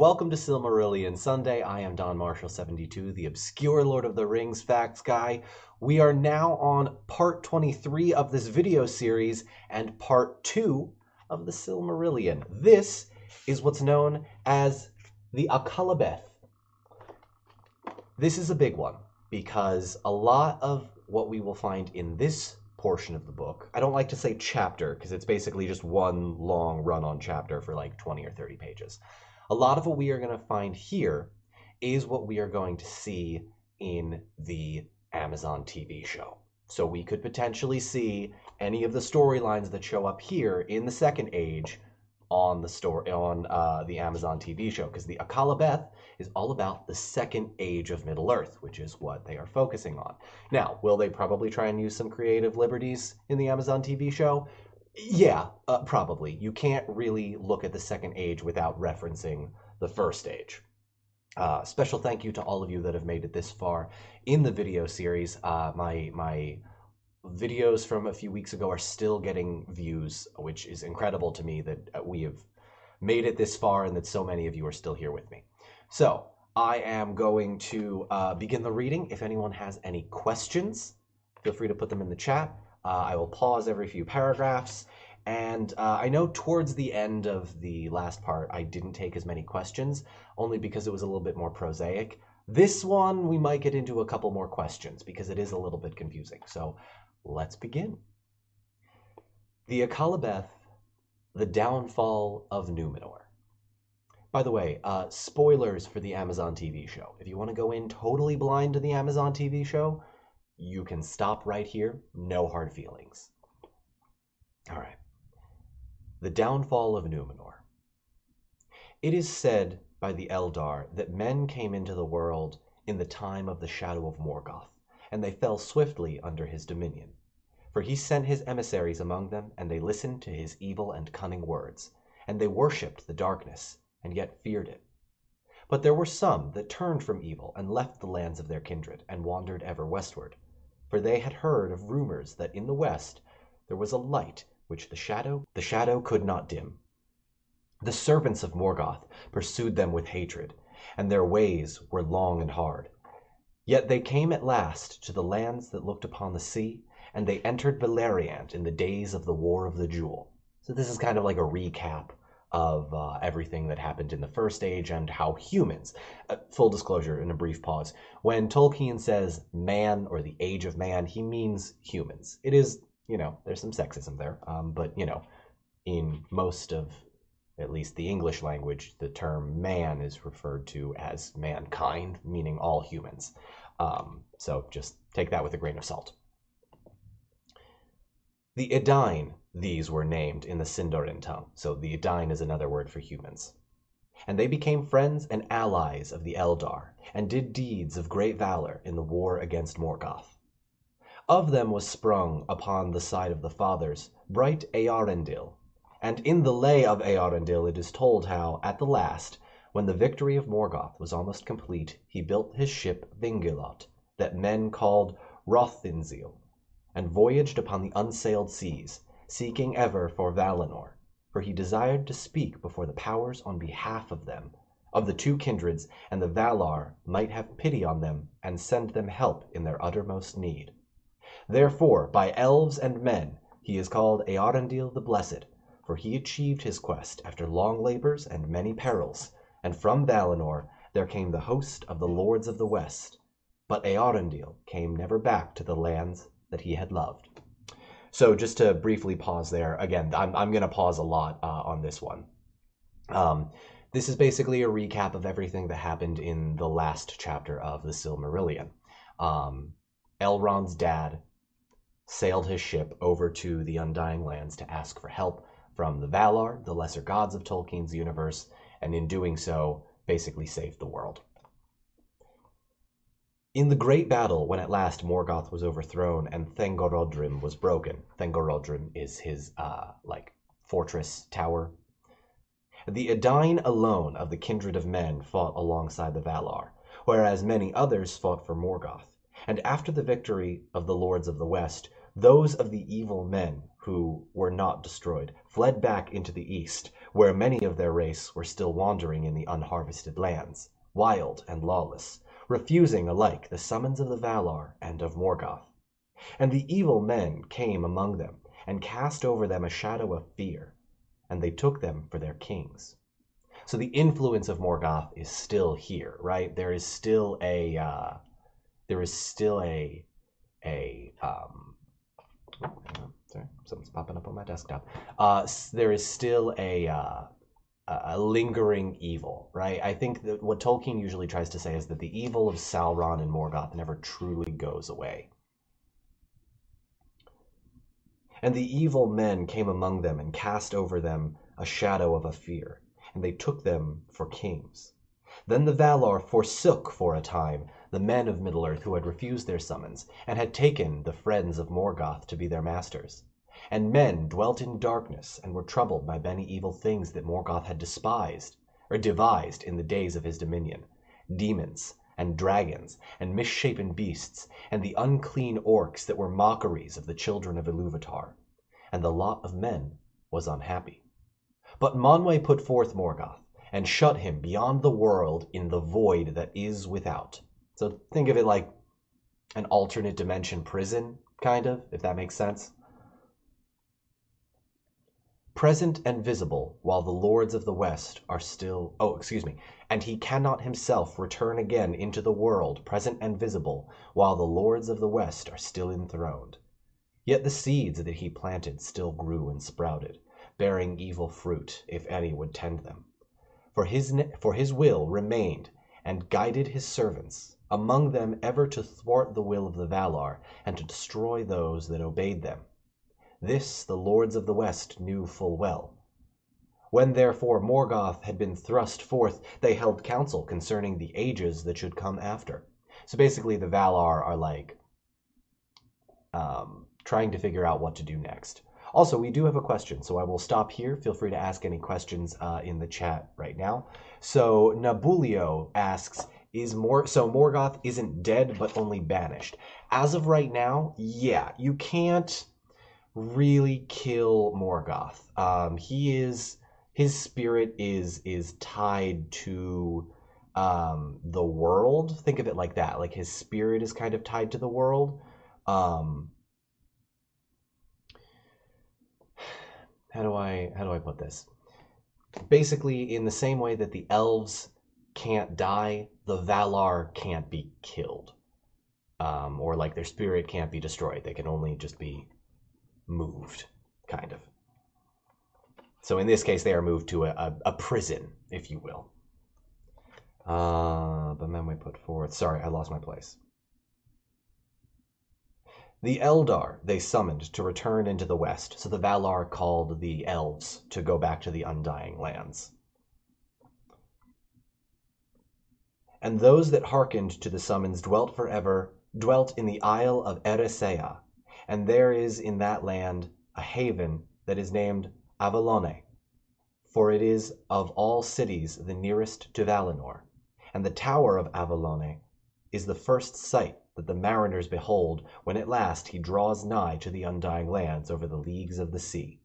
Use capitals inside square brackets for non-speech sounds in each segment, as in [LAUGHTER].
Welcome to Silmarillion Sunday. I am Don Marshall72, the obscure Lord of the Rings facts guy. We are now on part 23 of this video series and part 2 of the Silmarillion. This is what's known as the Akallabeth. This is a big one because a lot of what we will find in this portion of the book, I don't like to say chapter because it's basically just one long run on chapter for like 20 or 30 pages. A lot of what we are going to find here is what we are going to see in the Amazon TV show. So we could potentially see any of the storylines that show up here in the second age on the story on uh, the Amazon TV show because the Akallabeth is all about the second age of Middle Earth, which is what they are focusing on. Now, will they probably try and use some creative liberties in the Amazon TV show? Yeah, uh, probably. You can't really look at the second age without referencing the first age. Uh, special thank you to all of you that have made it this far in the video series. Uh, my my videos from a few weeks ago are still getting views, which is incredible to me that uh, we have made it this far and that so many of you are still here with me. So I am going to uh, begin the reading. If anyone has any questions, feel free to put them in the chat. Uh, I will pause every few paragraphs. And uh, I know towards the end of the last part, I didn't take as many questions, only because it was a little bit more prosaic. This one, we might get into a couple more questions because it is a little bit confusing. So let's begin. The Akallabeth, the downfall of Numenor. By the way, uh, spoilers for the Amazon TV show. If you want to go in totally blind to the Amazon TV show, you can stop right here. No hard feelings. All right. The downfall of Numenor. It is said by the Eldar that men came into the world in the time of the shadow of Morgoth, and they fell swiftly under his dominion. For he sent his emissaries among them, and they listened to his evil and cunning words, and they worshipped the darkness, and yet feared it. But there were some that turned from evil and left the lands of their kindred, and wandered ever westward for they had heard of rumors that in the west there was a light which the shadow the shadow could not dim. The servants of Morgoth pursued them with hatred, and their ways were long and hard. Yet they came at last to the lands that looked upon the sea, and they entered Beleriand in the days of the War of the Jewel. So this is kind of like a recap of uh, everything that happened in the first age and how humans, uh, full disclosure in a brief pause, when Tolkien says man or the age of man, he means humans. It is, you know, there's some sexism there, um, but, you know, in most of at least the English language, the term man is referred to as mankind, meaning all humans. Um, so just take that with a grain of salt. The Edain these were named in the Sindarin tongue, so the Edain is another word for humans. And they became friends and allies of the Eldar, and did deeds of great valor in the war against Morgoth. Of them was sprung, upon the side of the fathers, bright Eärendil, and in the Lay of Eärendil it is told how, at the last, when the victory of Morgoth was almost complete, he built his ship Vingilot, that men called Rothinzil, and voyaged upon the unsailed seas, seeking ever for Valinor, for he desired to speak before the powers on behalf of them, of the two kindreds, and the Valar might have pity on them and send them help in their uttermost need. Therefore, by elves and men, he is called Eärendil the Blessed, for he achieved his quest after long labors and many perils, and from Valinor there came the host of the lords of the West, but Eärendil came never back to the lands that he had loved. So just to briefly pause there, again, I'm, I'm going to pause a lot uh, on this one. Um, this is basically a recap of everything that happened in the last chapter of the Silmarillion. Um, Elrond's dad sailed his ship over to the Undying Lands to ask for help from the Valar, the lesser gods of Tolkien's universe, and in doing so, basically saved the world. In the great battle, when at last Morgoth was overthrown and Thangorodrim was broken, Thangorodrim is his uh, like fortress tower. The Edain alone of the kindred of men fought alongside the Valar, whereas many others fought for Morgoth. And after the victory of the lords of the West, those of the evil men who were not destroyed fled back into the east, where many of their race were still wandering in the unharvested lands, wild and lawless, refusing alike the summons of the Valar and of Morgoth. And the evil men came among them, and cast over them a shadow of fear, and they took them for their kings. So the influence of Morgoth is still here, right? There is still a uh, there is still a a um, sorry, something's popping up on my desktop. Uh, there is still a uh, a lingering evil, right? I think that what Tolkien usually tries to say is that the evil of Sauron and Morgoth never truly goes away. And the evil men came among them and cast over them a shadow of a fear, and they took them for kings. Then the Valar forsook for a time the men of Middle-earth who had refused their summons, and had taken the friends of Morgoth to be their masters. And men dwelt in darkness, and were troubled by many evil things that Morgoth had despised, or devised in the days of his dominion demons, and dragons, and misshapen beasts, and the unclean orcs that were mockeries of the children of Iluvatar. And the lot of men was unhappy. But Manwe put forth Morgoth, and shut him beyond the world in the void that is without. So think of it like an alternate dimension prison, kind of, if that makes sense. Present and visible while the lords of the West are still. Oh, excuse me. And he cannot himself return again into the world, present and visible, while the lords of the West are still enthroned. Yet the seeds that he planted still grew and sprouted, bearing evil fruit, if any would tend them. For his, for his will remained and guided his servants among them ever to thwart the will of the Valar, and to destroy those that obeyed them. This the lords of the West knew full well. When therefore Morgoth had been thrust forth, they held council concerning the ages that should come after. So basically, the Valar are like um, trying to figure out what to do next. Also, we do have a question, so I will stop here. Feel free to ask any questions uh, in the chat right now. So Nabulio asks, is more so Morgoth isn't dead but only banished. As of right now, yeah, you can't really kill Morgoth. Um, he is his spirit is is tied to um, the world. Think of it like that. Like his spirit is kind of tied to the world. Um, how do I how do I put this? Basically, in the same way that the elves can't die, the Valar can't be killed. Um, or like their spirit can't be destroyed. They can only just be moved, kind of. So in this case, they are moved to a, a, a prison, if you will. Uh, but then we put forth. Sorry, I lost my place. The Eldar they summoned to return into the west, so the Valar called the elves to go back to the Undying Lands. And those that hearkened to the summons dwelt forever, dwelt in the Isle of Eressëa, and there is in that land a haven that is named Avalone, for it is of all cities the nearest to Valinor, and the tower of Avalone is the first sight that the mariners behold when at last he draws nigh to the Undying Lands over the leagues of the sea.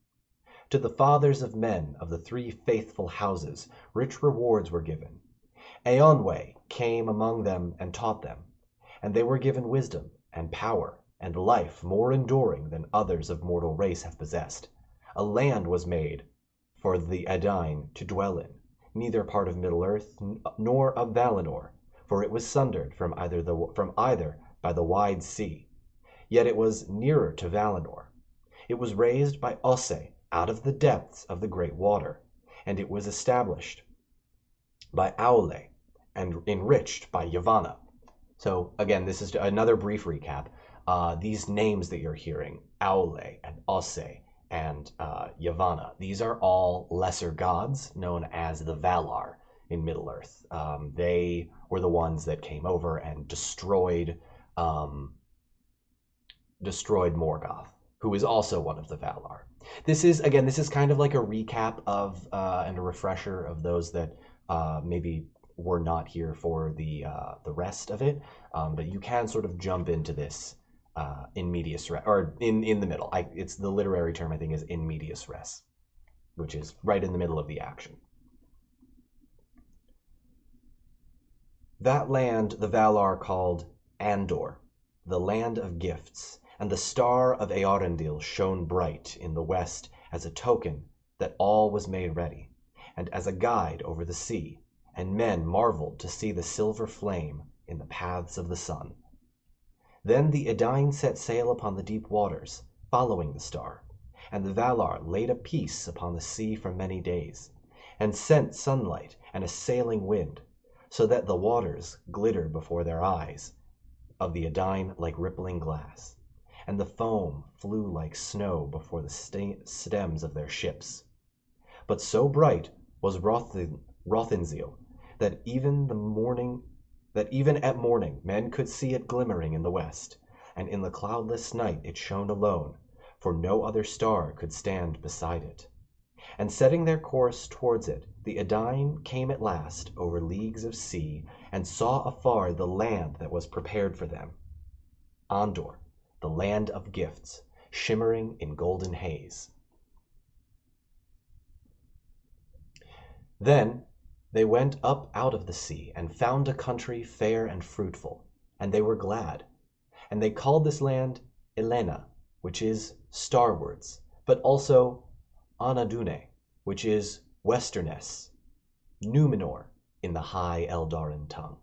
To the fathers of men of the three faithful houses rich rewards were given. Eonwe came among them and taught them, and they were given wisdom and power and life more enduring than others of mortal race have possessed. A land was made for the Edain to dwell in, neither part of Middle Earth nor of Valinor, for it was sundered from either the from either by the wide sea. Yet it was nearer to Valinor. It was raised by Osse out of the depths of the great water, and it was established by Aule and enriched by Yavanna. So again, this is another brief recap. Uh, these names that you're hearing, Aule and Osse and uh, Yavanna, these are all lesser gods known as the Valar in Middle Earth. Um, they were the ones that came over and destroyed um, destroyed Morgoth, who is also one of the Valar. This is again, this is kind of like a recap of uh, and a refresher of those that uh, maybe were not here for the uh, the rest of it. Um, but you can sort of jump into this uh, in medias res, or in in the middle. I, it's the literary term I think is in medias res. which is right in the middle of the action. That land the Valar called Andor, the land of gifts, and the star of Eärendil shone bright in the west as a token that all was made ready, and as a guide over the sea, and men marveled to see the silver flame in the paths of the sun. Then the Edain set sail upon the deep waters, following the star, and the Valar laid a peace upon the sea for many days, and sent sunlight and a sailing wind, so that the waters glittered before their eyes of the Edain like rippling glass, and the foam flew like snow before the stems of their ships. But so bright was Rothinzil that even the morning that even at morning men could see it glimmering in the west, and in the cloudless night it shone alone, for no other star could stand beside it. And setting their course towards it, the Edain came at last over leagues of sea, and saw afar the land that was prepared for them Andor, the land of gifts, shimmering in golden haze. Then they went up out of the sea, and found a country fair and fruitful, and they were glad. And they called this land Elenna, which is starwards, but also Anadune, which is westernesse, Numenor in the high Eldarin tongue.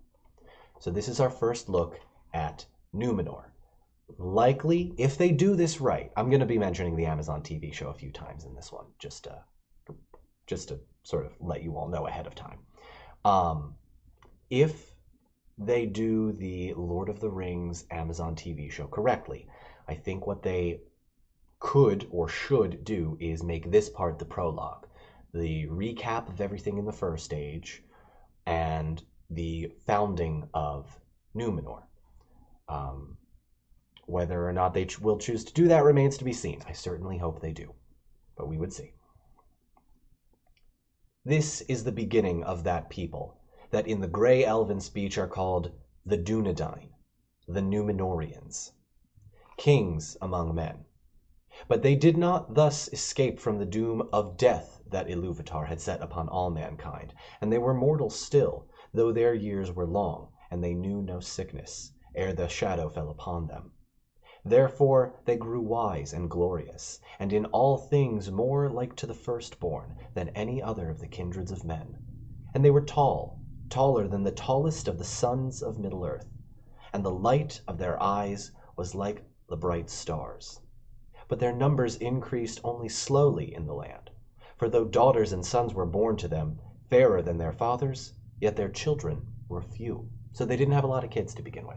So this is our first look at Numenor. Likely, if they do this right, I'm going to be mentioning the Amazon TV show a few times in this one, just to, just to sort of let you all know ahead of time. Um, if they do the Lord of the Rings Amazon TV show correctly, I think what they could or should do is make this part the prologue, the recap of everything in the first age, and the founding of Numenor. Um, whether or not they ch- will choose to do that remains to be seen. I certainly hope they do, but we would see. This is the beginning of that people that in the gray elven speech are called the Dunedain, the Numenorians, kings among men. But they did not thus escape from the doom of death that Iluvatar had set upon all mankind, and they were mortal still, though their years were long, and they knew no sickness, ere the shadow fell upon them. Therefore they grew wise and glorious, and in all things more like to the firstborn than any other of the kindreds of men. And they were tall, taller than the tallest of the sons of Middle earth, and the light of their eyes was like the bright stars. But their numbers increased only slowly in the land, for though daughters and sons were born to them, fairer than their fathers, yet their children were few. So they didn't have a lot of kids to begin with.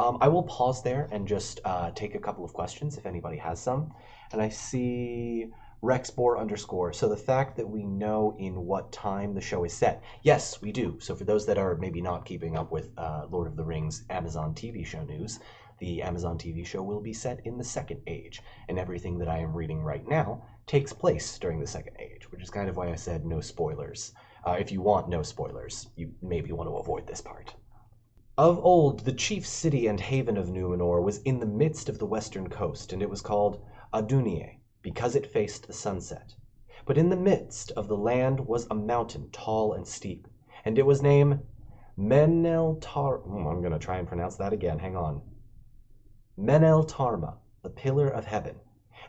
Um, I will pause there and just uh, take a couple of questions if anybody has some. And I see Rexbor underscore. So the fact that we know in what time the show is set. Yes, we do. So for those that are maybe not keeping up with uh, Lord of the Rings Amazon TV show news, the Amazon TV show will be set in the Second Age, and everything that I am reading right now takes place during the Second Age, which is kind of why I said no spoilers. Uh, if you want no spoilers, you maybe want to avoid this part. Of old the chief city and haven of Numenor was in the midst of the western coast, and it was called Andunie, because it faced the sunset. But in the midst of the land was a mountain tall and steep, and it was named Meneltar. Oh, I'm going to try and pronounce that again. Hang on. Meneltarma, the pillar of heaven,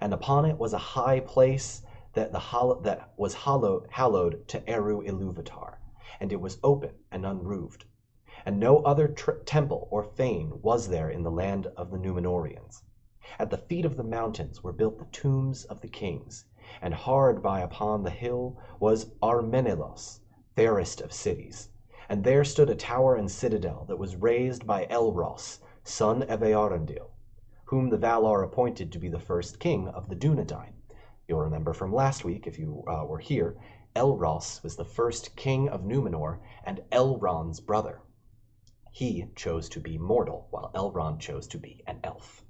and upon it was a high place that the that was hallowed to Eru Iluvatar, and it was open and unroofed and no other temple or fane was there in the land of the Numenorians. At the feet of the mountains were built the tombs of the kings, and hard by upon the hill was Armenelos, fairest of cities, and there stood a tower and citadel that was raised by Elros, son of Eärendil, whom the Valar appointed to be the first king of the Dunedain. You'll remember from last week, if you uh, were here, Elros was the first king of Numenor and Elrond's brother. He chose to be mortal, while Elrond chose to be an elf.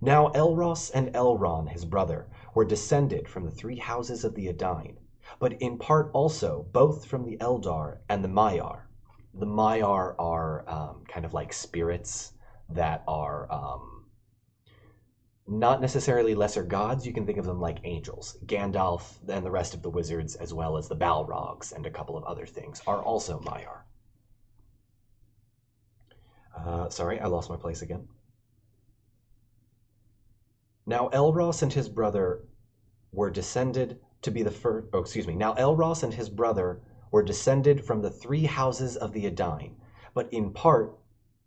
Now Elros and Elrond his brother were descended from the three houses of the Edain, but in part also both from the Eldar and the Maiar. The Maiar are um, kind of like spirits that are um, not necessarily lesser gods. You can think of them like angels. Gandalf and the rest of the wizards, as well as the Balrogs and a couple of other things, are also Maiar. Uh, sorry, I lost my place again. Now Elros and his brother were descended to be the first. Oh, excuse me. Now Elros and his brother were descended from the three houses of the Edain, but in part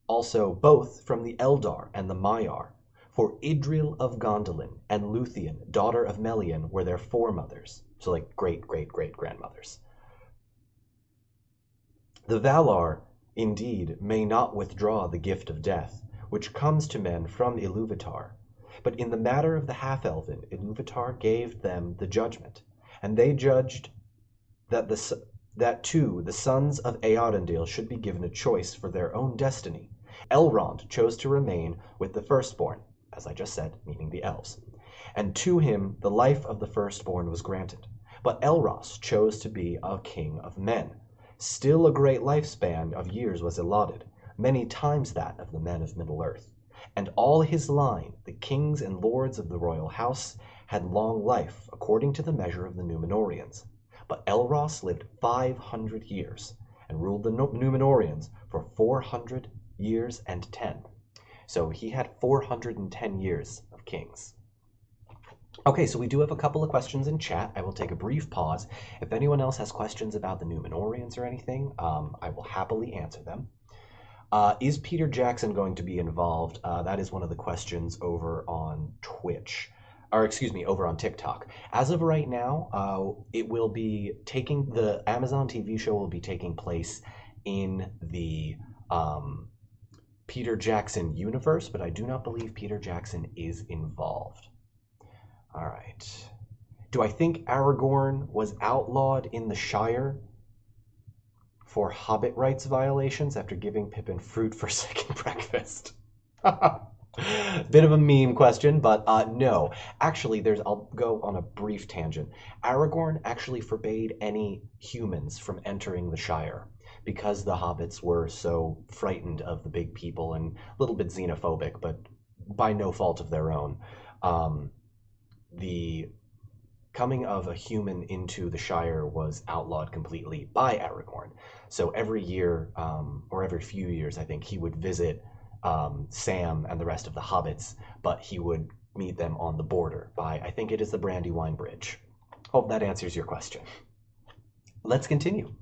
also both from the Eldar and the Maiar. For Idril of Gondolin and Luthien, daughter of Melian, were their foremothers, so like great great great grandmothers. The Valar, indeed, may not withdraw the gift of death, which comes to men from Iluvatar, but in the matter of the half elven, Iluvatar gave them the judgment, and they judged that to the sons of Earendil should be given a choice for their own destiny. Elrond chose to remain with the firstborn, as I just said, meaning the elves, and to him the life of the firstborn was granted. But Elros chose to be a king of men. Still a great lifespan of years was allotted, many times that of the men of Middle earth. And all his line, the kings and lords of the royal house, had long life, according to the measure of the Númenóreans. But Elros lived five hundred years, and ruled the Númenóreans for four hundred years and ten. So he had 410 years of kings. Okay, so we do have a couple of questions in chat. I will take a brief pause. If anyone else has questions about the Númenóreans or anything, um, I will happily answer them. Uh, is Peter Jackson going to be involved? Uh, that is one of the questions over on Twitch, or excuse me, over on TikTok. As of right now, uh, it will be taking the Amazon TV show will be taking place in the um, Peter Jackson universe, but I do not believe Peter Jackson is involved. All right. Do I think Aragorn was outlawed in the Shire for Hobbit rights violations after giving Pippin fruit for [LAUGHS] second breakfast? [LAUGHS] Bit of a meme question, but uh, no. Actually, there's. I'll go on a brief tangent. Aragorn actually forbade any humans from entering the Shire because the hobbits were so frightened of the big people and a little bit xenophobic, but by no fault of their own. Um, the coming of a human into the Shire was outlawed completely by Aragorn. So every year, um, or every few years, I think, he would visit um, Sam and the rest of the hobbits, but he would meet them on the border by, I think it is the Brandywine Bridge. Hope that answers your question. Let's continue.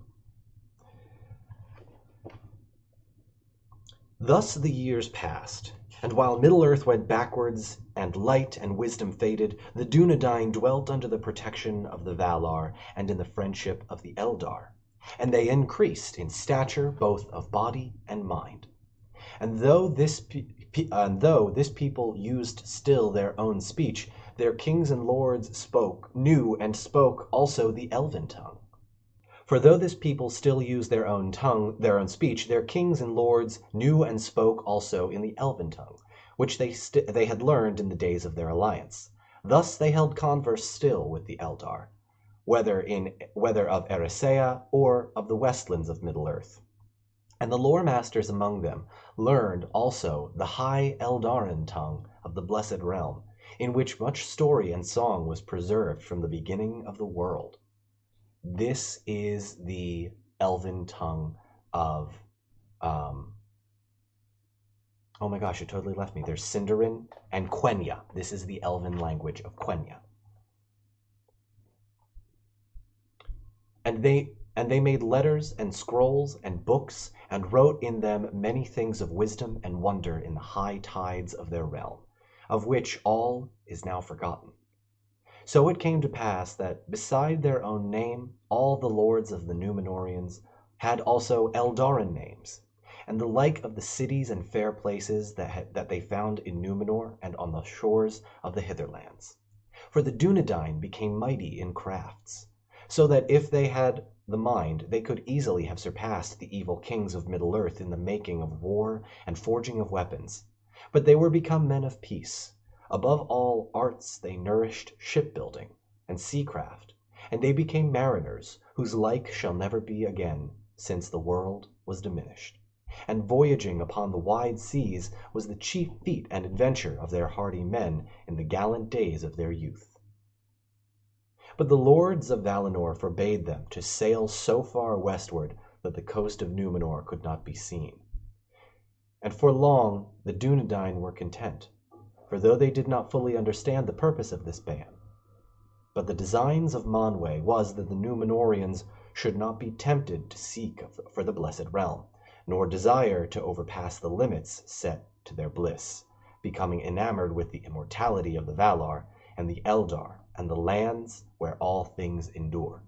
Thus the years passed, and while Middle earth went backwards, and light and wisdom faded, the Dunedain dwelt under the protection of the Valar and in the friendship of the Eldar, and they increased in stature both of body and mind. And though this and though this people used still their own speech, their kings and lords spoke, knew and spoke also the Elven tongue. For though this people still use their own tongue, their own speech, their kings and lords knew and spoke also in the Elven tongue, which they they had learned in the days of their alliance. Thus they held converse still with the Eldar, whether in whether of Eressëa or of the westlands of Middle earth. And the lore masters among them learned also the high Eldarin tongue of the blessed realm, in which much story and song was preserved from the beginning of the world. This is the elven tongue of. Um, oh my gosh, it totally left me. There's Sindarin and Quenya. This is the elven language of Quenya. And they and they made letters and scrolls and books and wrote in them many things of wisdom and wonder in the high tides of their realm, of which all is now forgotten. So it came to pass that beside their own name all the lords of the Numenorians had also Eldarin names, and the like of the cities and fair places that, they found in Númenor and on the shores of the hitherlands. For the Dunedain became mighty in crafts, so that if they had the mind they could easily have surpassed the evil kings of Middle earth in the making of war and forging of weapons. But they were become men of peace Above all arts they nourished shipbuilding and seacraft, and they became mariners whose like shall never be again since the world was diminished. and voyaging upon the wide seas was the chief feat and adventure of their hardy men in the gallant days of their youth. But the lords of Valinor forbade them to sail so far westward that the coast of Numenor could not be seen. And for long the Dunedain were content, for though they did not fully understand the purpose of this ban, but the designs of Manwe was that the Numenoreans should not be tempted to seek for the Blessed Realm, nor desire to overpass the limits set to their bliss, becoming enamored with the immortality of the Valar and the Eldar and the lands where all things endure.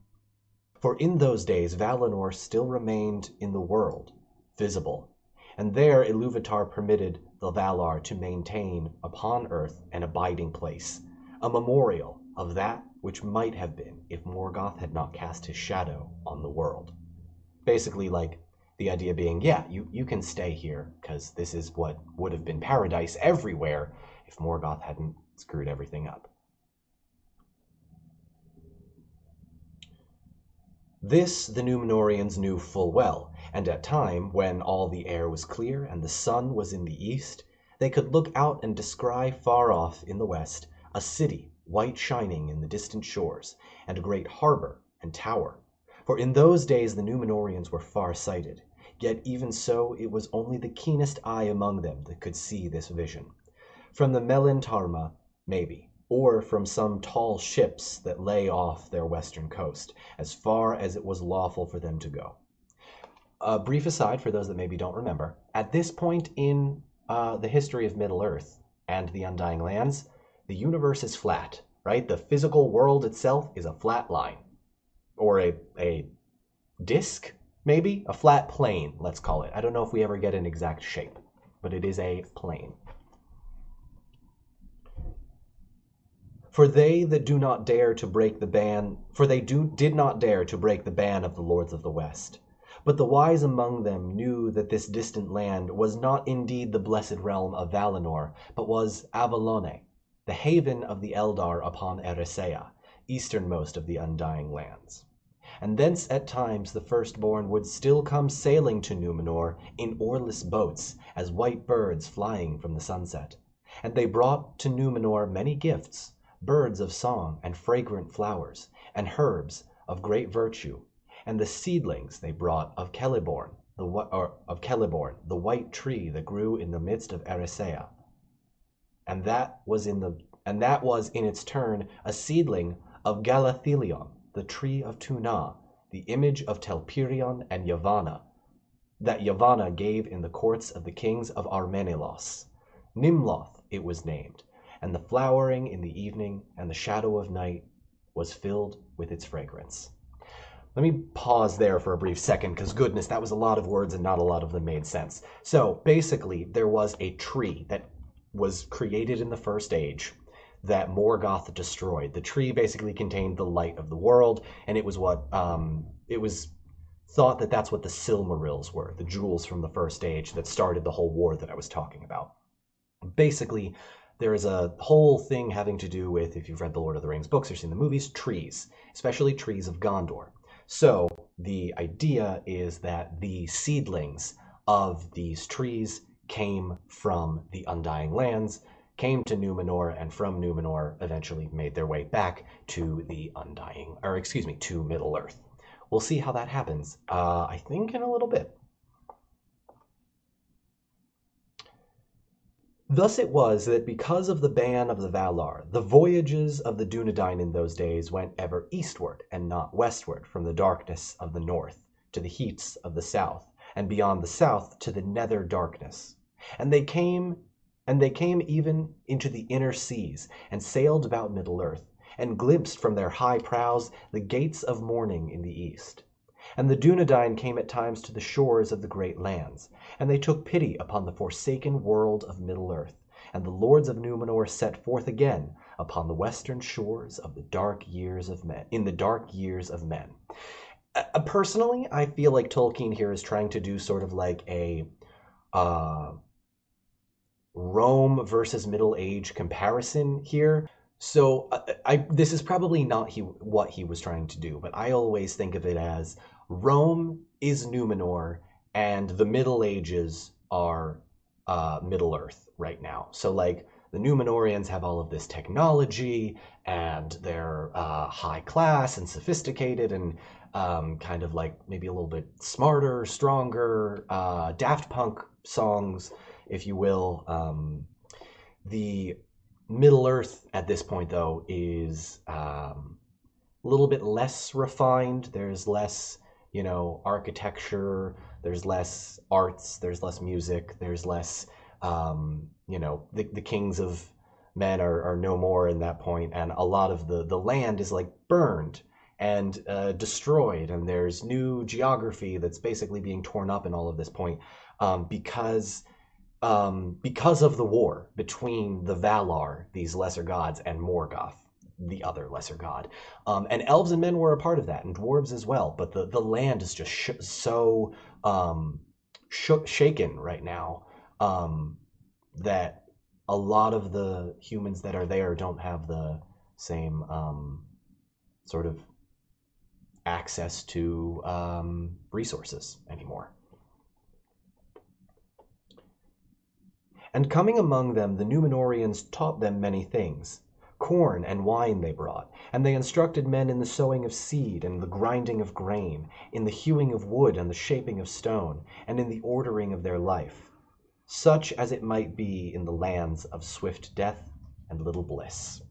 For in those days Valinor still remained in the world, visible, and there Iluvatar permitted the Valar to maintain upon earth an abiding place, a memorial of that which might have been if Morgoth had not cast his shadow on the world. Basically, like the idea being, yeah, you, you can stay here because this is what would have been paradise everywhere if Morgoth hadn't screwed everything up. This the Numenorians knew full well, and at time when all the air was clear and the sun was in the east, they could look out and descry far off in the west a city white shining in the distant shores, and a great harbor and tower. For in those days the Numenorians were far sighted, yet even so it was only the keenest eye among them that could see this vision. From the Meneltarma, maybe, or from some tall ships that lay off their western coast, as far as it was lawful for them to go. A brief aside for those that maybe don't remember at this point in uh, the history of Middle Earth and the Undying Lands, the universe is flat, right? The physical world itself is a flat line or a, a disk, maybe? A flat plane, let's call it. I don't know if we ever get an exact shape, but it is a plane. For they that do not dare to break the ban, for they do did not dare to break the ban of the lords of the West. But the wise among them knew that this distant land was not indeed the blessed realm of Valinor, but was Avalone, the haven of the Eldar upon Eressëa, easternmost of the Undying Lands. And thence at times the firstborn would still come sailing to Numenor in oarless boats, as white birds flying from the sunset. And they brought to Numenor many gifts, birds of song, and fragrant flowers, and herbs of great virtue, and the seedlings they brought of Celeborn, the white tree that grew in the midst of Eressëa and that was in the and that was in its turn a seedling of Galathilion, the tree of Tuna, the image of Telperion and Yavanna, that Yavanna gave in the courts of the kings of Armenelos. Nimloth it was named, and the flowering in the evening and the shadow of night was filled with its fragrance. Let me pause there for a brief second because, goodness, that was a lot of words and not a lot of them made sense. So, basically, there was a tree that was created in the First Age that Morgoth destroyed. The tree basically contained the light of the world, and it was what um, it was thought that that's what the Silmarils were, the jewels from the First Age that started the whole war that I was talking about. Basically, there is a whole thing having to do with, if you've read the Lord of the Rings books or seen the movies, trees, especially trees of Gondor. So the idea is that the seedlings of these trees came from the Undying Lands, came to Numenor, and from Numenor eventually made their way back to the Undying, or excuse me, to Middle Earth. We'll see how that happens, uh, I think, in a little bit. Thus it was that because of the ban of the Valar, the voyages of the Dunedain in those days went ever eastward and not westward from the darkness of the north to the heats of the south, and beyond the south to the nether darkness. And they came and they came even into the inner seas, and sailed about Middle Earth, and glimpsed from their high prows the gates of morning in the east. And the Dunedain came at times to the shores of the great lands, and they took pity upon the forsaken world of Middle Earth, and the lords of Numenor set forth again upon the western shores of the dark years of men in the dark years of men. Uh, personally, I feel like Tolkien here is trying to do sort of like a uh, Rome versus Middle Age comparison here. So I, I, this is probably not he, what he was trying to do, but I always think of it as Rome is Numenor and the Middle Ages are uh, Middle Earth right now. So like the Numenorians have all of this technology and they're uh, high class and sophisticated and um, kind of like maybe a little bit smarter, stronger, uh, Daft Punk songs, if you will. Um, the Middle Earth at this point, though, is um, a little bit less refined. There's less, you know, architecture. There's less arts. There's less music. There's less, um, you know, the, the kings of men are, are no more in that point, and a lot of the the land is like burned and uh, destroyed, and there's new geography that's basically being torn up in all of this point um, because um, because of the war between the Valar, these lesser gods, and Morgoth, the other lesser god. Um, and elves and men were a part of that, and dwarves as well. But the, the land is just sh- so um, sh- shaken right now um, that a lot of the humans that are there don't have the same um, sort of access to um, resources anymore. And coming among them, the Numenorians taught them many things. Corn and wine they brought, and they instructed men in the sowing of seed and the grinding of grain, in the hewing of wood and the shaping of stone, and in the ordering of their life such as it might be in the lands of swift death and little bliss.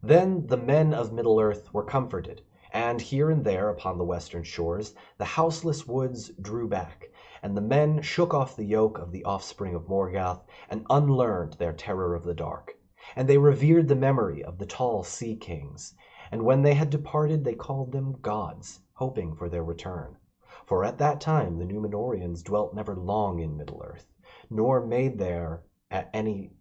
Then the men of Middle Earth were comforted, and here and there upon the western shores the houseless woods drew back, and the men shook off the yoke of the offspring of Morgoth and unlearned their terror of the dark. And they revered the memory of the tall sea kings, and when they had departed they called them gods, hoping for their return. For at that time the Numenorians dwelt never long in Middle Earth, nor made there at any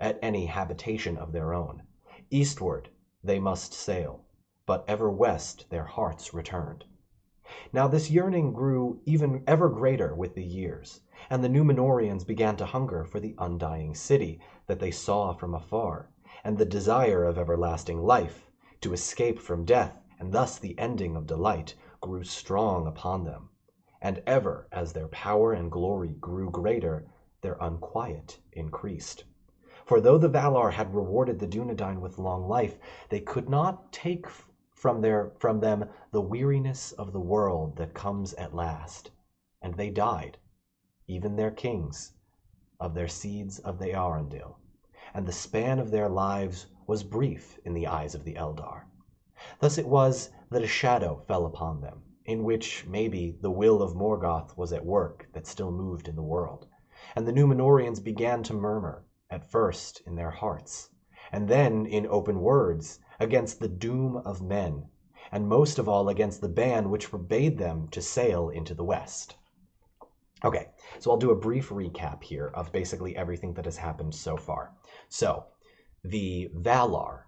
at any habitation of their own. Eastward they must sail, but ever west their hearts returned. Now this yearning grew even ever greater with the years, and the Numenorians began to hunger for the undying city that they saw from afar, and the desire of everlasting life, to escape from death and thus the ending of delight, grew strong upon them, and ever as their power and glory grew greater, their unquiet increased. For though the Valar had rewarded the Dunedain with long life, they could not take from their from them the weariness of the world that comes at last, and they died, even their kings, of their seeds of the Eärendil, and the span of their lives was brief in the eyes of the Eldar. Thus it was that a shadow fell upon them, in which, maybe, the will of Morgoth was at work that still moved in the world. And the Numenorians began to murmur, at first in their hearts, and then in open words, against the doom of men, and most of all against the ban which forbade them to sail into the west. Okay, so I'll do a brief recap here of basically everything that has happened so far. So, the Valar,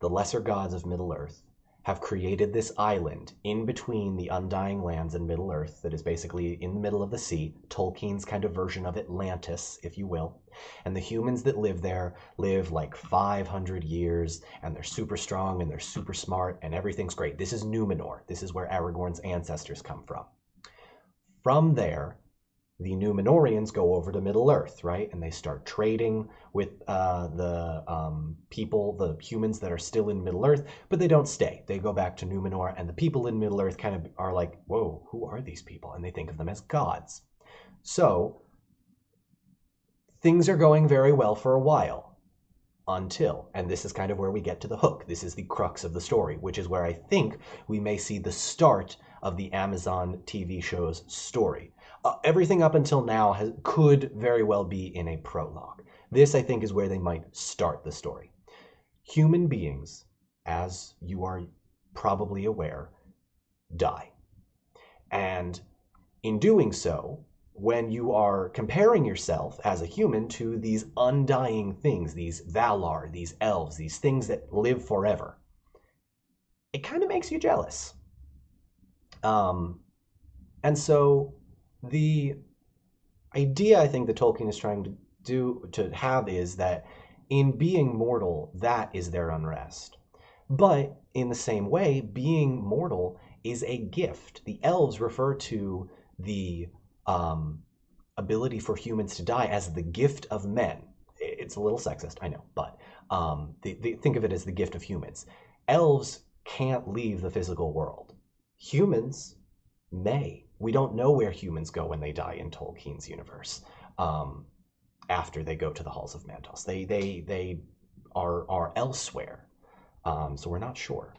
the lesser gods of Middle Earth, have created this island in between the Undying Lands and Middle Earth that is basically in the middle of the sea, Tolkien's kind of version of Atlantis, if you will. And the humans that live there live like 500 years, and they're super strong and they're super smart, and everything's great. This is Numenor. This is where Aragorn's ancestors come from. From there, the Numenorians go over to Middle Earth, right? And they start trading with uh, the um, people, the humans that are still in Middle Earth, but they don't stay. They go back to Numenor, and the people in Middle Earth kind of are like, whoa, who are these people? And they think of them as gods. So things are going very well for a while until, and this is kind of where we get to the hook. This is the crux of the story, which is where I think we may see the start of the Amazon TV show's story uh, everything up until now has, could very well be in a prologue. This, I think, is where they might start the story. Human beings, as you are probably aware, die. And in doing so, when you are comparing yourself as a human to these undying things, these Valar, these elves, these things that live forever, it kind of makes you jealous. Um, and so the idea I think that Tolkien is trying to do to have is that in being mortal, that is their unrest. But in the same way, being mortal is a gift. The elves refer to the um, ability for humans to die as the gift of men. It's a little sexist, I know, but um, think of it as the gift of humans. Elves can't leave the physical world. Humans may. We don't know where humans go when they die in Tolkien's universe. Um, after they go to the halls of Mandos, they they they are are elsewhere. Um, so we're not sure.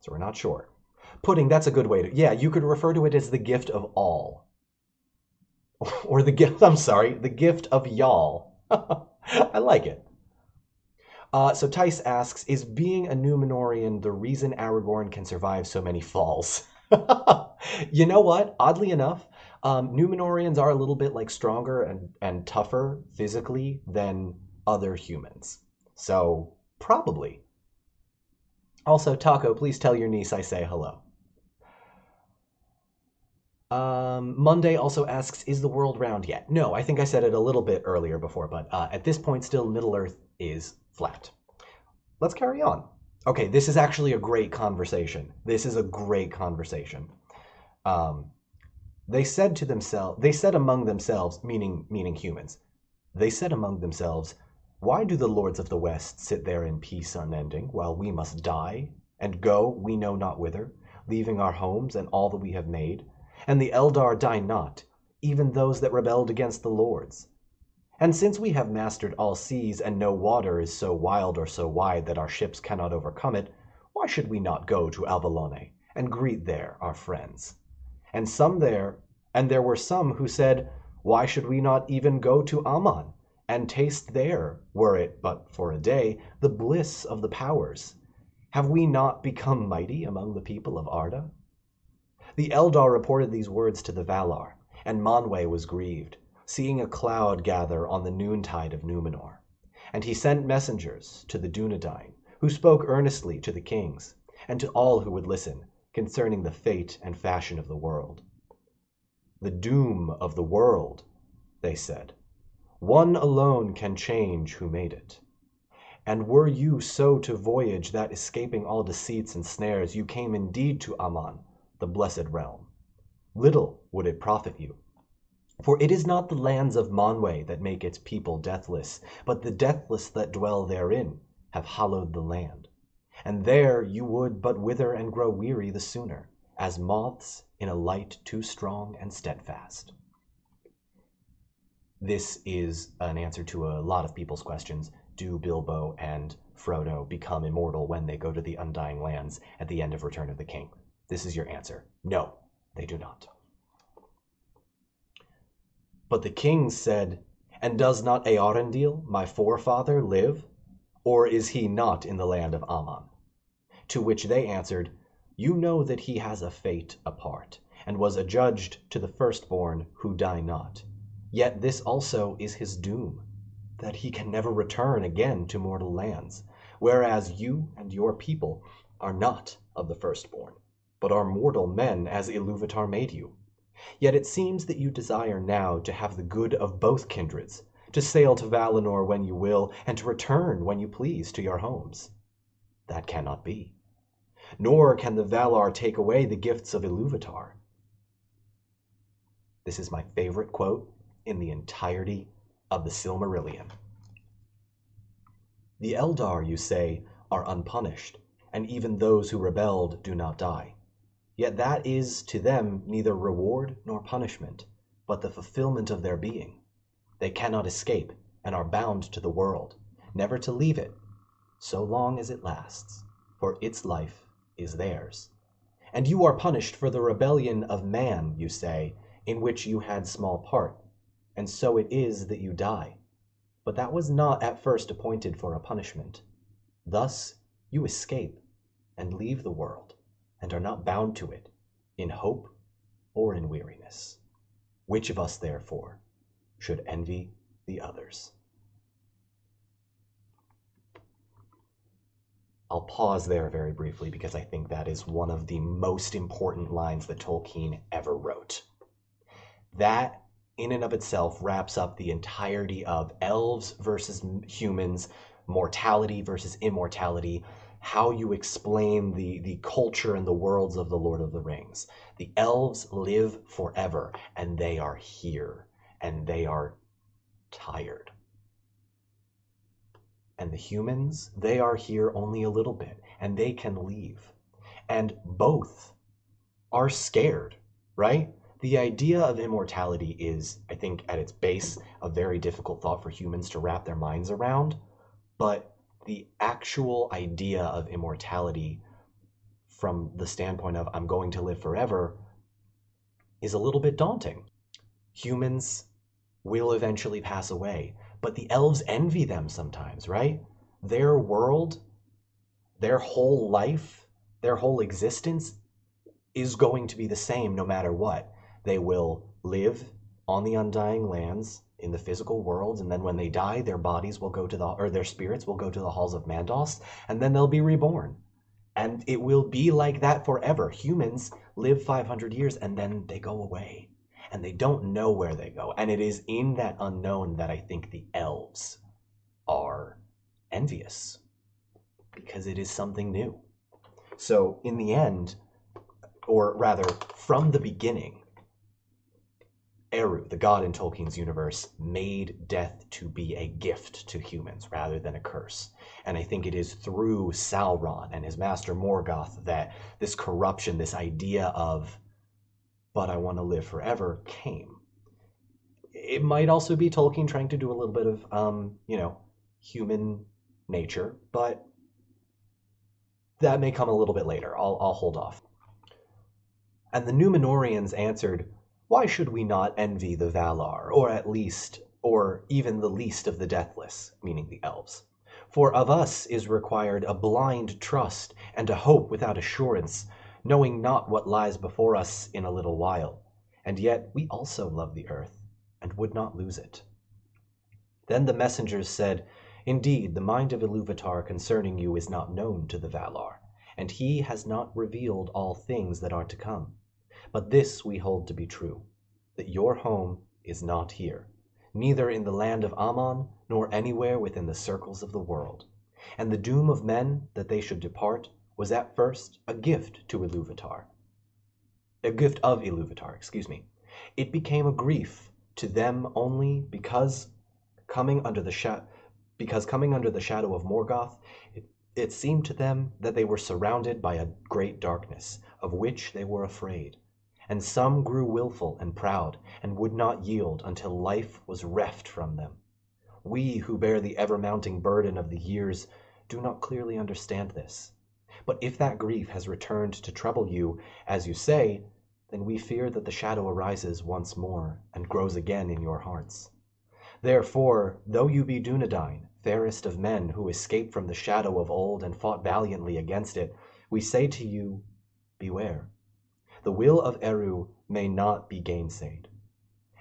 So we're not sure. Pudding, that's a good way to. Yeah, you could refer to it as the gift of all. [LAUGHS] or the gift, I'm sorry, the gift of y'all. [LAUGHS] I like it. Uh, so Tice asks, is being a Numenorian the reason Aragorn can survive so many falls? [LAUGHS] [LAUGHS] you know what? Oddly enough, um, Numenorians are a little bit like stronger and, and tougher physically than other humans. So probably. Also, Taco, please tell your niece I say hello. Um, Monday also asks, is the world round yet? No, I think I said it a little bit earlier before, but uh, at this point, still Middle Earth is flat. Let's carry on. Okay, this is actually a great conversation. This is a great conversation. Um, they said to themselves, they said among themselves, meaning meaning humans, they said among themselves, why do the lords of the West sit there in peace unending, while we must die and go we know not whither, leaving our homes and all that we have made? And the Eldar die not, even those that rebelled against the lords. And since we have mastered all seas, and no water is so wild or so wide that our ships cannot overcome it, why should we not go to Avallónë, and greet there our friends? And some there, and there were some who said, Why should we not even go to Aman, and taste there, were it but for a day, the bliss of the powers? Have we not become mighty among the people of Arda? The Eldar reported these words to the Valar, and Manwe was grieved, seeing a cloud gather on the noontide of Numenor. And he sent messengers to the Dunedain, who spoke earnestly to the kings, and to all who would listen, concerning the fate and fashion of the world. The doom of the world, they said. One alone can change who made it. And were you so to voyage that escaping all deceits and snares you came indeed to Aman, the blessed realm. Little would it profit you. For it is not the lands of Manwe that make its people deathless, but the deathless that dwell therein have hallowed the land. And there you would but wither and grow weary the sooner, as moths in a light too strong and steadfast. This is an answer to a lot of people's questions. Do Bilbo and Frodo become immortal when they go to the Undying Lands at the end of Return of the King? This is your answer. No, they do not. But the king said, And does not Eärendil, my forefather, live? Or is he not in the land of Aman? To which they answered, You know that he has a fate apart, and was adjudged to the firstborn who die not. Yet this also is his doom, that he can never return again to mortal lands, whereas you and your people are not of the firstborn but are mortal men as Iluvatar made you. Yet it seems that you desire now to have the good of both kindreds, to sail to Valinor when you will, and to return when you please to your homes. That cannot be. Nor can the Valar take away the gifts of Iluvatar. This is my favorite quote in the entirety of the Silmarillion. The Eldar, you say, are unpunished, and even those who rebelled do not die. Yet that is to them neither reward nor punishment, but the fulfillment of their being. They cannot escape, and are bound to the world, never to leave it, so long as it lasts, for its life is theirs. And you are punished for the rebellion of man, you say, in which you had small part, and so it is that you die. But that was not at first appointed for a punishment. Thus you escape, and leave the world and are not bound to it, in hope or in weariness. Which of us, therefore, should envy the others? I'll pause there very briefly because I think that is one of the most important lines that Tolkien ever wrote. That, in and of itself, wraps up the entirety of elves versus humans, mortality versus immortality, how you explain the, the culture and the worlds of the Lord of the Rings. The elves live forever, and they are here, and they are tired. And the humans, they are here only a little bit, and they can leave. And both are scared, right? The idea of immortality is, I think, at its base, a very difficult thought for humans to wrap their minds around. But the actual idea of immortality, from the standpoint of I'm going to live forever, is a little bit daunting. Humans will eventually pass away, but the elves envy them sometimes, right? Their world, their whole life, their whole existence is going to be the same no matter what. They will live on the undying lands in the physical world, and then when they die, their bodies will go to the or their spirits will go to the halls of Mandos, and then they'll be reborn. And it will be like that forever. Humans live 500 years and then they go away. And they don't know where they go. And it is in that unknown that I think the elves are envious because it is something new. So, in the end, or rather, from the beginning, Eru, the god in Tolkien's universe, made death to be a gift to humans rather than a curse. And I think it is through Sauron and his master Morgoth that this corruption, this idea of, but I want to live forever, came. It might also be Tolkien trying to do a little bit of, um, you know, human nature, but that may come a little bit later. I'll, I'll hold off. And the Numenorians answered, why should we not envy the Valar, or at least, or even the least of the deathless, meaning the elves? For of us is required a blind trust, and a hope without assurance, knowing not what lies before us in a little while. And yet we also love the earth, and would not lose it. Then the messengers said, Indeed, the mind of Iluvatar concerning you is not known to the Valar, and he has not revealed all things that are to come. But this we hold to be true, that your home is not here, neither in the land of Aman, nor anywhere within the circles of the world. And the doom of men, that they should depart, was at first a gift to Iluvatar. A gift of Iluvatar, excuse me. It became a grief to them only because coming under the sha- because coming under the shadow of Morgoth, it, it seemed to them that they were surrounded by a great darkness, of which they were afraid. And some grew wilful and proud, and would not yield until life was reft from them. We who bear the ever mounting burden of the years do not clearly understand this. But if that grief has returned to trouble you, as you say, then we fear that the shadow arises once more and grows again in your hearts. Therefore, though you be Dunedain, fairest of men who escaped from the shadow of old and fought valiantly against it, we say to you, Beware the will of Eru may not be gainsaid.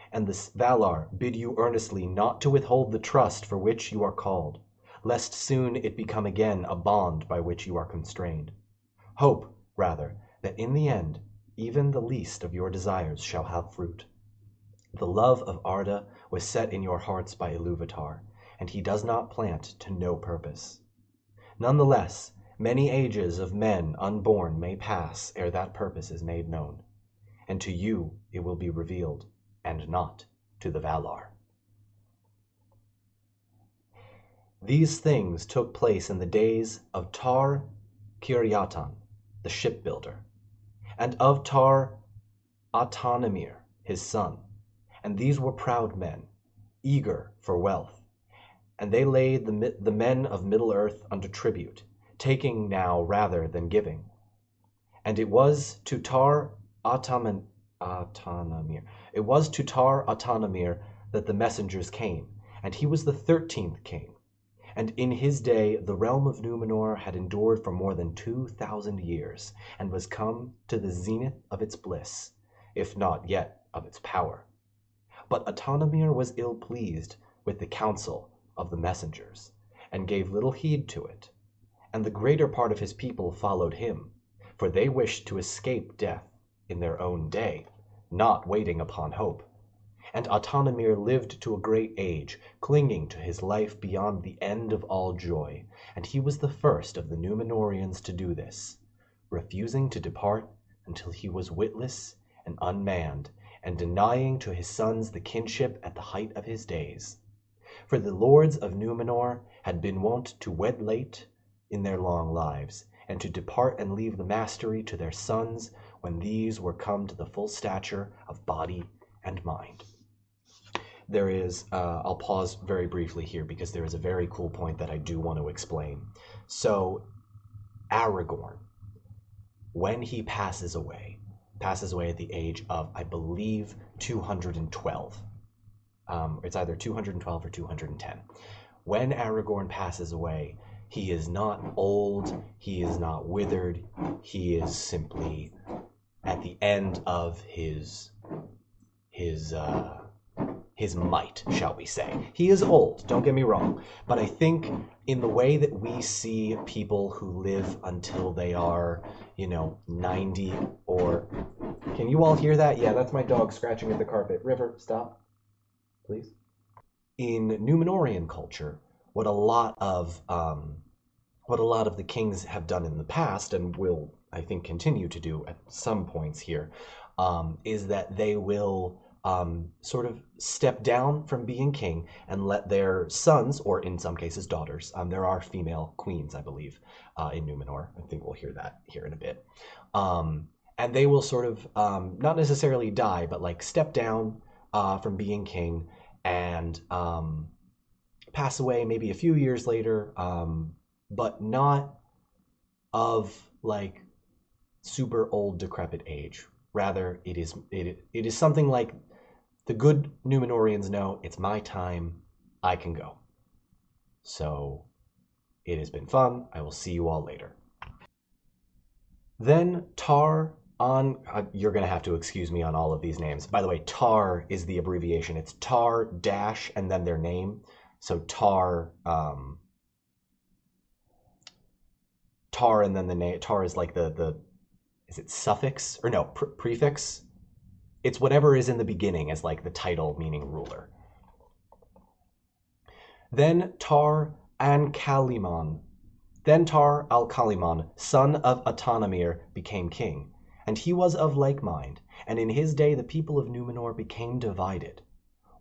And the Valar bid you earnestly not to withhold the trust for which you are called, lest soon it become again a bond by which you are constrained. Hope, rather, that in the end even the least of your desires shall have fruit. The love of Arda was set in your hearts by Iluvatar, and he does not plant to no purpose. None the less, Many ages of men unborn may pass ere that purpose is made known, and to you it will be revealed, and not to the Valar. These things took place in the days of Tar Ciryatan, the shipbuilder, and of Tar Atanamir, his son, and these were proud men, eager for wealth, and they laid the, men of Middle Earth under tribute taking now rather than giving. And it was to Tar Ataman, Atanamir. It was to Tar Atanamir that the messengers came, and he was the thirteenth king. And in his day the realm of Numenor had endured for more than two thousand years, and was come to the zenith of its bliss, if not yet of its power. But Atanamir was ill pleased with the counsel of the messengers, and gave little heed to it and the greater part of his people followed him, for they wished to escape death in their own day, not waiting upon hope. And Atanamir lived to a great age, clinging to his life beyond the end of all joy, and he was the first of the Númenóreans to do this, refusing to depart until he was witless and unmanned, and denying to his sons the kinship at the height of his days. For the lords of Numenor had been wont to wed late in their long lives, and to depart and leave the mastery to their sons when these were come to the full stature of body and mind. There is, uh, I'll pause very briefly here because there is a very cool point that I do want to explain. So, Aragorn, when he passes away, passes away at the age of, I believe, 212. Um, it's either 212 or 210. When Aragorn passes away, he is not old, he is not withered, he is simply at the end of his his uh, his might, shall we say. He is old, don't get me wrong, but I think in the way that we see people who live until they are, you know, 90 or Can you all hear that? Yeah, that's my dog scratching at the carpet. River, stop. Please. In Numenorian culture, what a lot of um, what a lot of the kings have done in the past and will I think continue to do at some points here, um, is that they will um, sort of step down from being king and let their sons, or in some cases daughters, um, there are female queens, I believe, uh, in Numenor. I think we'll hear that here in a bit. Um, and they will sort of um, not necessarily die, but like step down uh, from being king and um, pass away maybe a few years later, um, but not of like super old decrepit age. Rather, it is it, it is something like the good Numenorians know it's my time. I can go. So it has been fun. I will see you all later. Then Tar on uh, you're going to have to excuse me on all of these names. By the way, Tar is the abbreviation. It's Tar dash and then their name. So Tar um Tar and then the name Tar is like the the is it suffix or no pre- prefix? It's whatever is in the beginning as like the title meaning ruler. Then Tar and Kaliman, then Tar al Kaliman, son of Atanamir, became king, and he was of like mind, and in his day the people of Numenor became divided.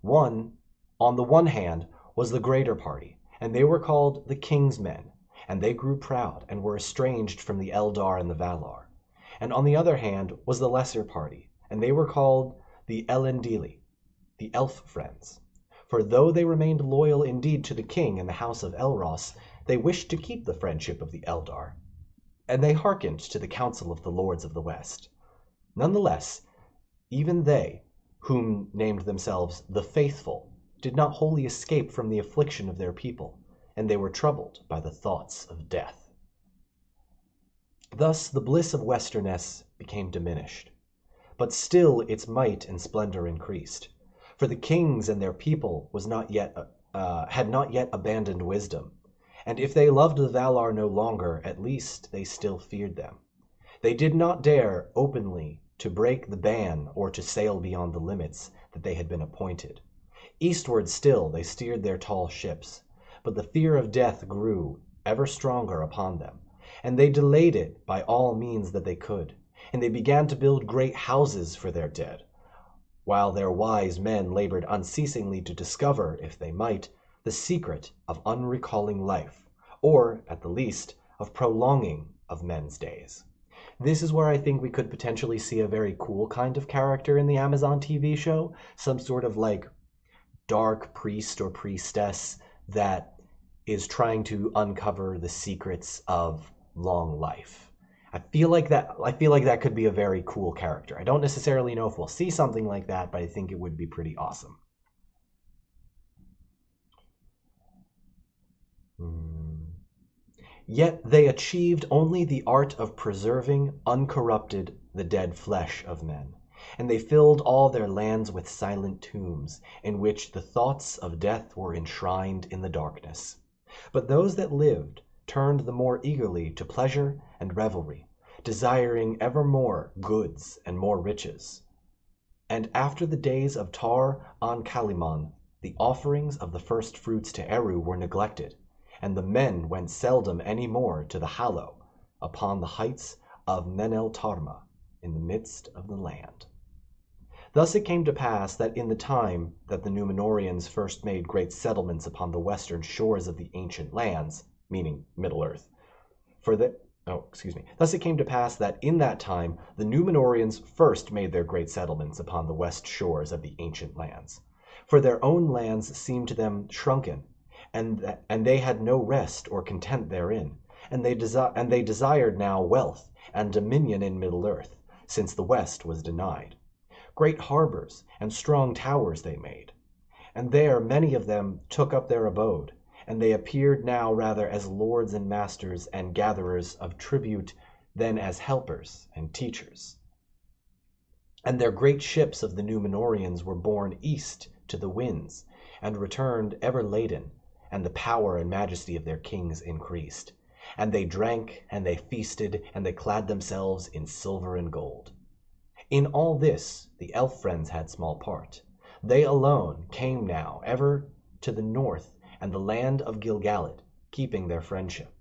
One, on the one hand, was the greater party, and they were called the King's Men, and they grew proud and were estranged from the Eldar and the Valar and on the other hand was the lesser party, and they were called the Elendili, the elf friends. For though they remained loyal indeed to the king and the house of Elros, they wished to keep the friendship of the Eldar, and they hearkened to the counsel of the lords of the West. None the less, even they, whom named themselves the Faithful, did not wholly escape from the affliction of their people, and they were troubled by the thoughts of death. Thus the bliss of Westernesse became diminished. But still its might and splendor increased. For the kings and their people was not yet uh, had not yet abandoned wisdom, and if they loved the Valar no longer, at least they still feared them. They did not dare openly to break the ban or to sail beyond the limits that they had been appointed. Eastward still they steered their tall ships, but the fear of death grew ever stronger upon them and they delayed it by all means that they could, and they began to build great houses for their dead, while their wise men labored unceasingly to discover, if they might, the secret of unrecalling life, or, at the least, of prolonging of men's days. This is where I think we could potentially see a very cool kind of character in the Amazon TV show, some sort of like dark priest or priestess that is trying to uncover the secrets of long life. I feel like that I feel like that could be a very cool character. I don't necessarily know if we'll see something like that, but I think it would be pretty awesome. Hmm. Yet they achieved only the art of preserving uncorrupted the dead flesh of men, and they filled all their lands with silent tombs, in which the thoughts of death were enshrined in the darkness. But those that lived turned the more eagerly to pleasure and revelry, desiring ever more goods and more riches. And after the days of Tar on Kaliman, the offerings of the first fruits to Eru were neglected, and the men went seldom any more to the Hallow, upon the heights of Meneltarma, in the midst of the land. Thus it came to pass that in the time that the Numenoreans first made great settlements upon the western shores of the ancient lands, meaning Middle earth, for the oh, excuse me. Thus it came to pass that in that time the Numenorians first made their great settlements upon the west shores of the ancient lands. For their own lands seemed to them shrunken, and and they had no rest or content therein, and they and they desired now wealth and dominion in Middle earth, since the west was denied. Great harbors and strong towers they made. And there many of them took up their abode, and they appeared now rather as lords and masters and gatherers of tribute than as helpers and teachers. And their great ships of the Numenoreans were borne east to the winds, and returned ever laden, and the power and majesty of their kings increased. And they drank, and they feasted, and they clad themselves in silver and gold. In all this the elf friends had small part. They alone came now ever to the north and the land of Gilgalad, keeping their friendship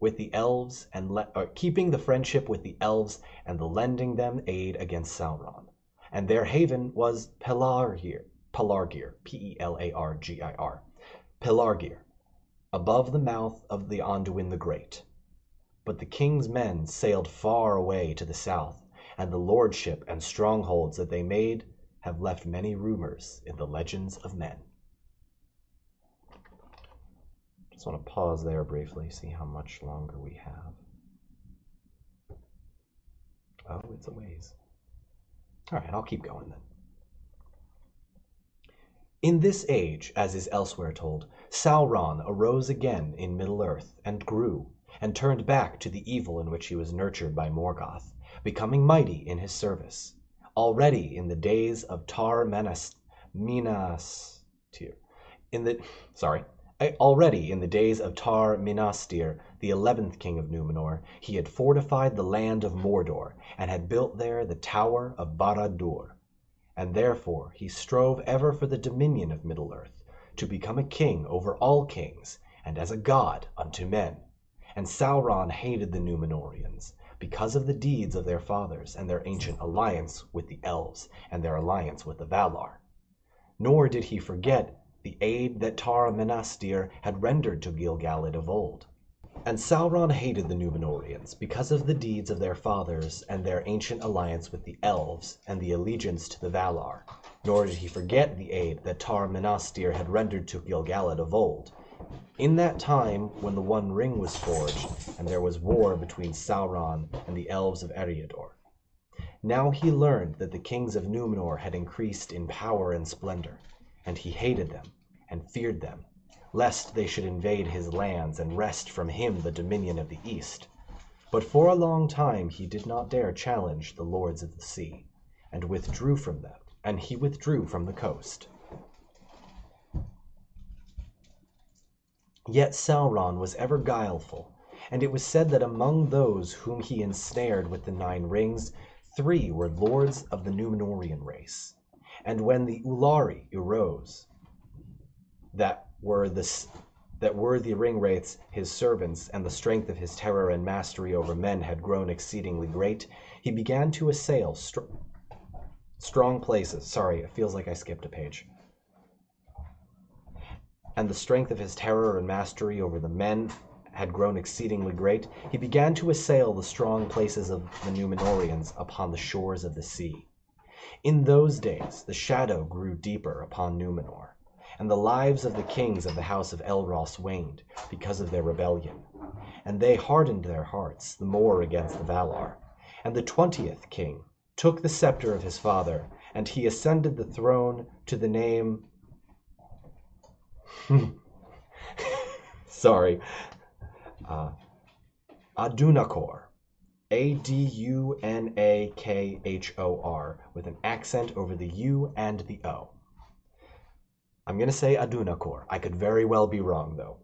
with the elves and le- uh, keeping the friendship with the elves and the lending them aid against Sauron. And their haven was Pelargir, Pelargir, P E L A R G I R, Pelargir, above the mouth of the Anduin the Great. But the king's men sailed far away to the south and the lordship and strongholds that they made have left many rumors in the legends of men. Just want to pause there briefly, see how much longer we have. Oh, it's a ways. All right, I'll keep going then. In this age, as is elsewhere told, Sauron arose again in Middle earth and grew, and turned back to the evil in which he was nurtured by Morgoth becoming mighty in his service. Already in the days of Tar Menas, Minas, in the sorry, already in the days of Tar Minastir, the eleventh king of Numenor, he had fortified the land of Mordor, and had built there the tower of Barad-dûr. And therefore he strove ever for the dominion of Middle earth, to become a king over all kings, and as a god unto men. And Sauron hated the Numenorians, because of the deeds of their fathers and their ancient alliance with the elves and their alliance with the Valar. Nor did he forget the aid that Tar Minastir had rendered to Gilgalad of old. And Sauron hated the Numenoreans because of the deeds of their fathers and their ancient alliance with the elves and the allegiance to the Valar. Nor did he forget the aid that Tar Minastir had rendered to Gilgalad of old, in that time when the One Ring was forged, and there was war between Sauron and the elves of Eriador. Now he learned that the kings of Numenor had increased in power and splendor, and he hated them and feared them, lest they should invade his lands and wrest from him the dominion of the East. But for a long time he did not dare challenge the lords of the sea, and withdrew from them, and he withdrew from the coast. Yet Sauron was ever guileful, and it was said that among those whom he ensnared with the Nine Rings, three were lords of the Numenorean race. And when the Úlairi arose, that were the that were the ring wraiths his servants, and the strength of his terror and mastery over men had grown exceedingly great, he began to assail str- strong places. Sorry, it feels like I skipped a page and the strength of his terror and mastery over the men had grown exceedingly great, he began to assail the strong places of the Numenoreans upon the shores of the sea. In those days the shadow grew deeper upon Numenor, and the lives of the kings of the house of Elros waned because of their rebellion, and they hardened their hearts the more against the Valar. And the twentieth king took the scepter of his father, and he ascended the throne to the name [LAUGHS] Sorry. Uh, Adûnakhôr. A D U N A K H O R with an accent over the U and the O. I'm going to say Adûnakhôr. I could very well be wrong, though.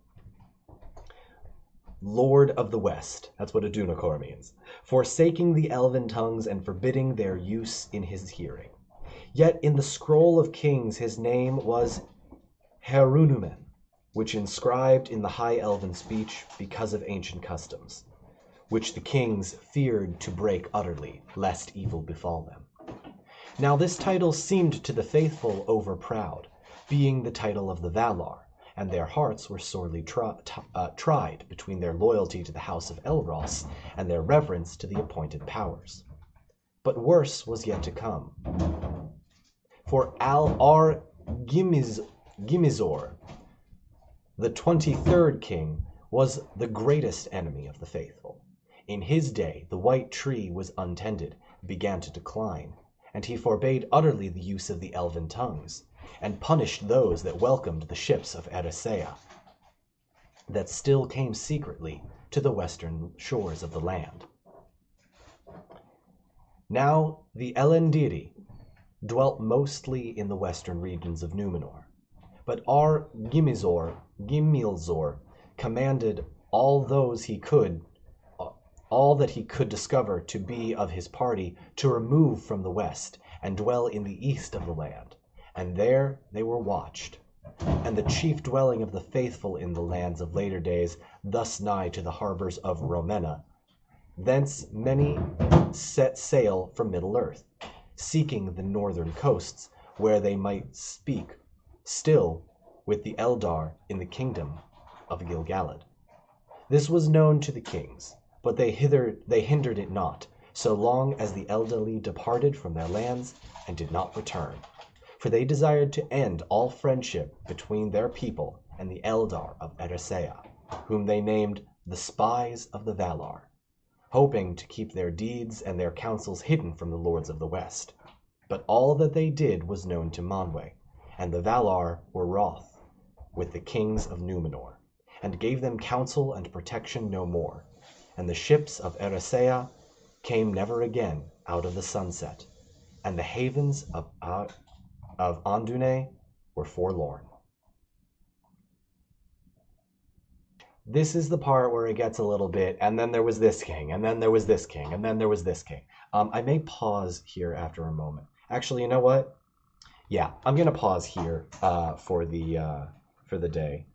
Lord of the West. That's what Adûnakhôr means. Forsaking the elven tongues and forbidding their use in his hearing. Yet in the scroll of kings his name was Herunumen, which inscribed in the high elven speech because of ancient customs, which the kings feared to break utterly, lest evil befall them. Now this title seemed to the faithful over proud, being the title of the Valar, and their hearts were sorely tri- uh, tried between their loyalty to the house of Elros and their reverence to the appointed powers. But worse was yet to come. For Al Ar Gimiz, Gimizor, the twenty-third king, was the greatest enemy of the faithful. In his day the white tree was untended, began to decline, and he forbade utterly the use of the elven tongues, and punished those that welcomed the ships of Eressëa, that still came secretly to the western shores of the land. Now the Elendili dwelt mostly in the western regions of Numenor, but Ar Gimizor, Gimilzor commanded all those he could all that he could discover to be of his party to remove from the west and dwell in the east of the land, and there they were watched. And the chief dwelling of the faithful in the lands of later days, thus nigh to the harbors of Rómenna, thence many set sail from Middle earth, seeking the northern coasts, where they might speak still with the Eldar in the kingdom of Gilgalad. This was known to the kings, but they hindered it not, so long as the elderly departed from their lands and did not return. For they desired to end all friendship between their people and the Eldar of Eressëa, whom they named the Spies of the Valar, hoping to keep their deeds and their counsels hidden from the lords of the West. But all that they did was known to Manwë, and the Valar were wroth with the kings of Numenor, and gave them counsel and protection no more, and the ships of Eressëa came never again out of the sunset, and the havens of, uh, of Andunie were forlorn. This is the part where it gets a little bit, and then there was this king, and then there was this king, and then there was this king. Um, I may pause here after a moment. Actually, you know what? Yeah, I'm gonna pause here uh, for the uh, for the day.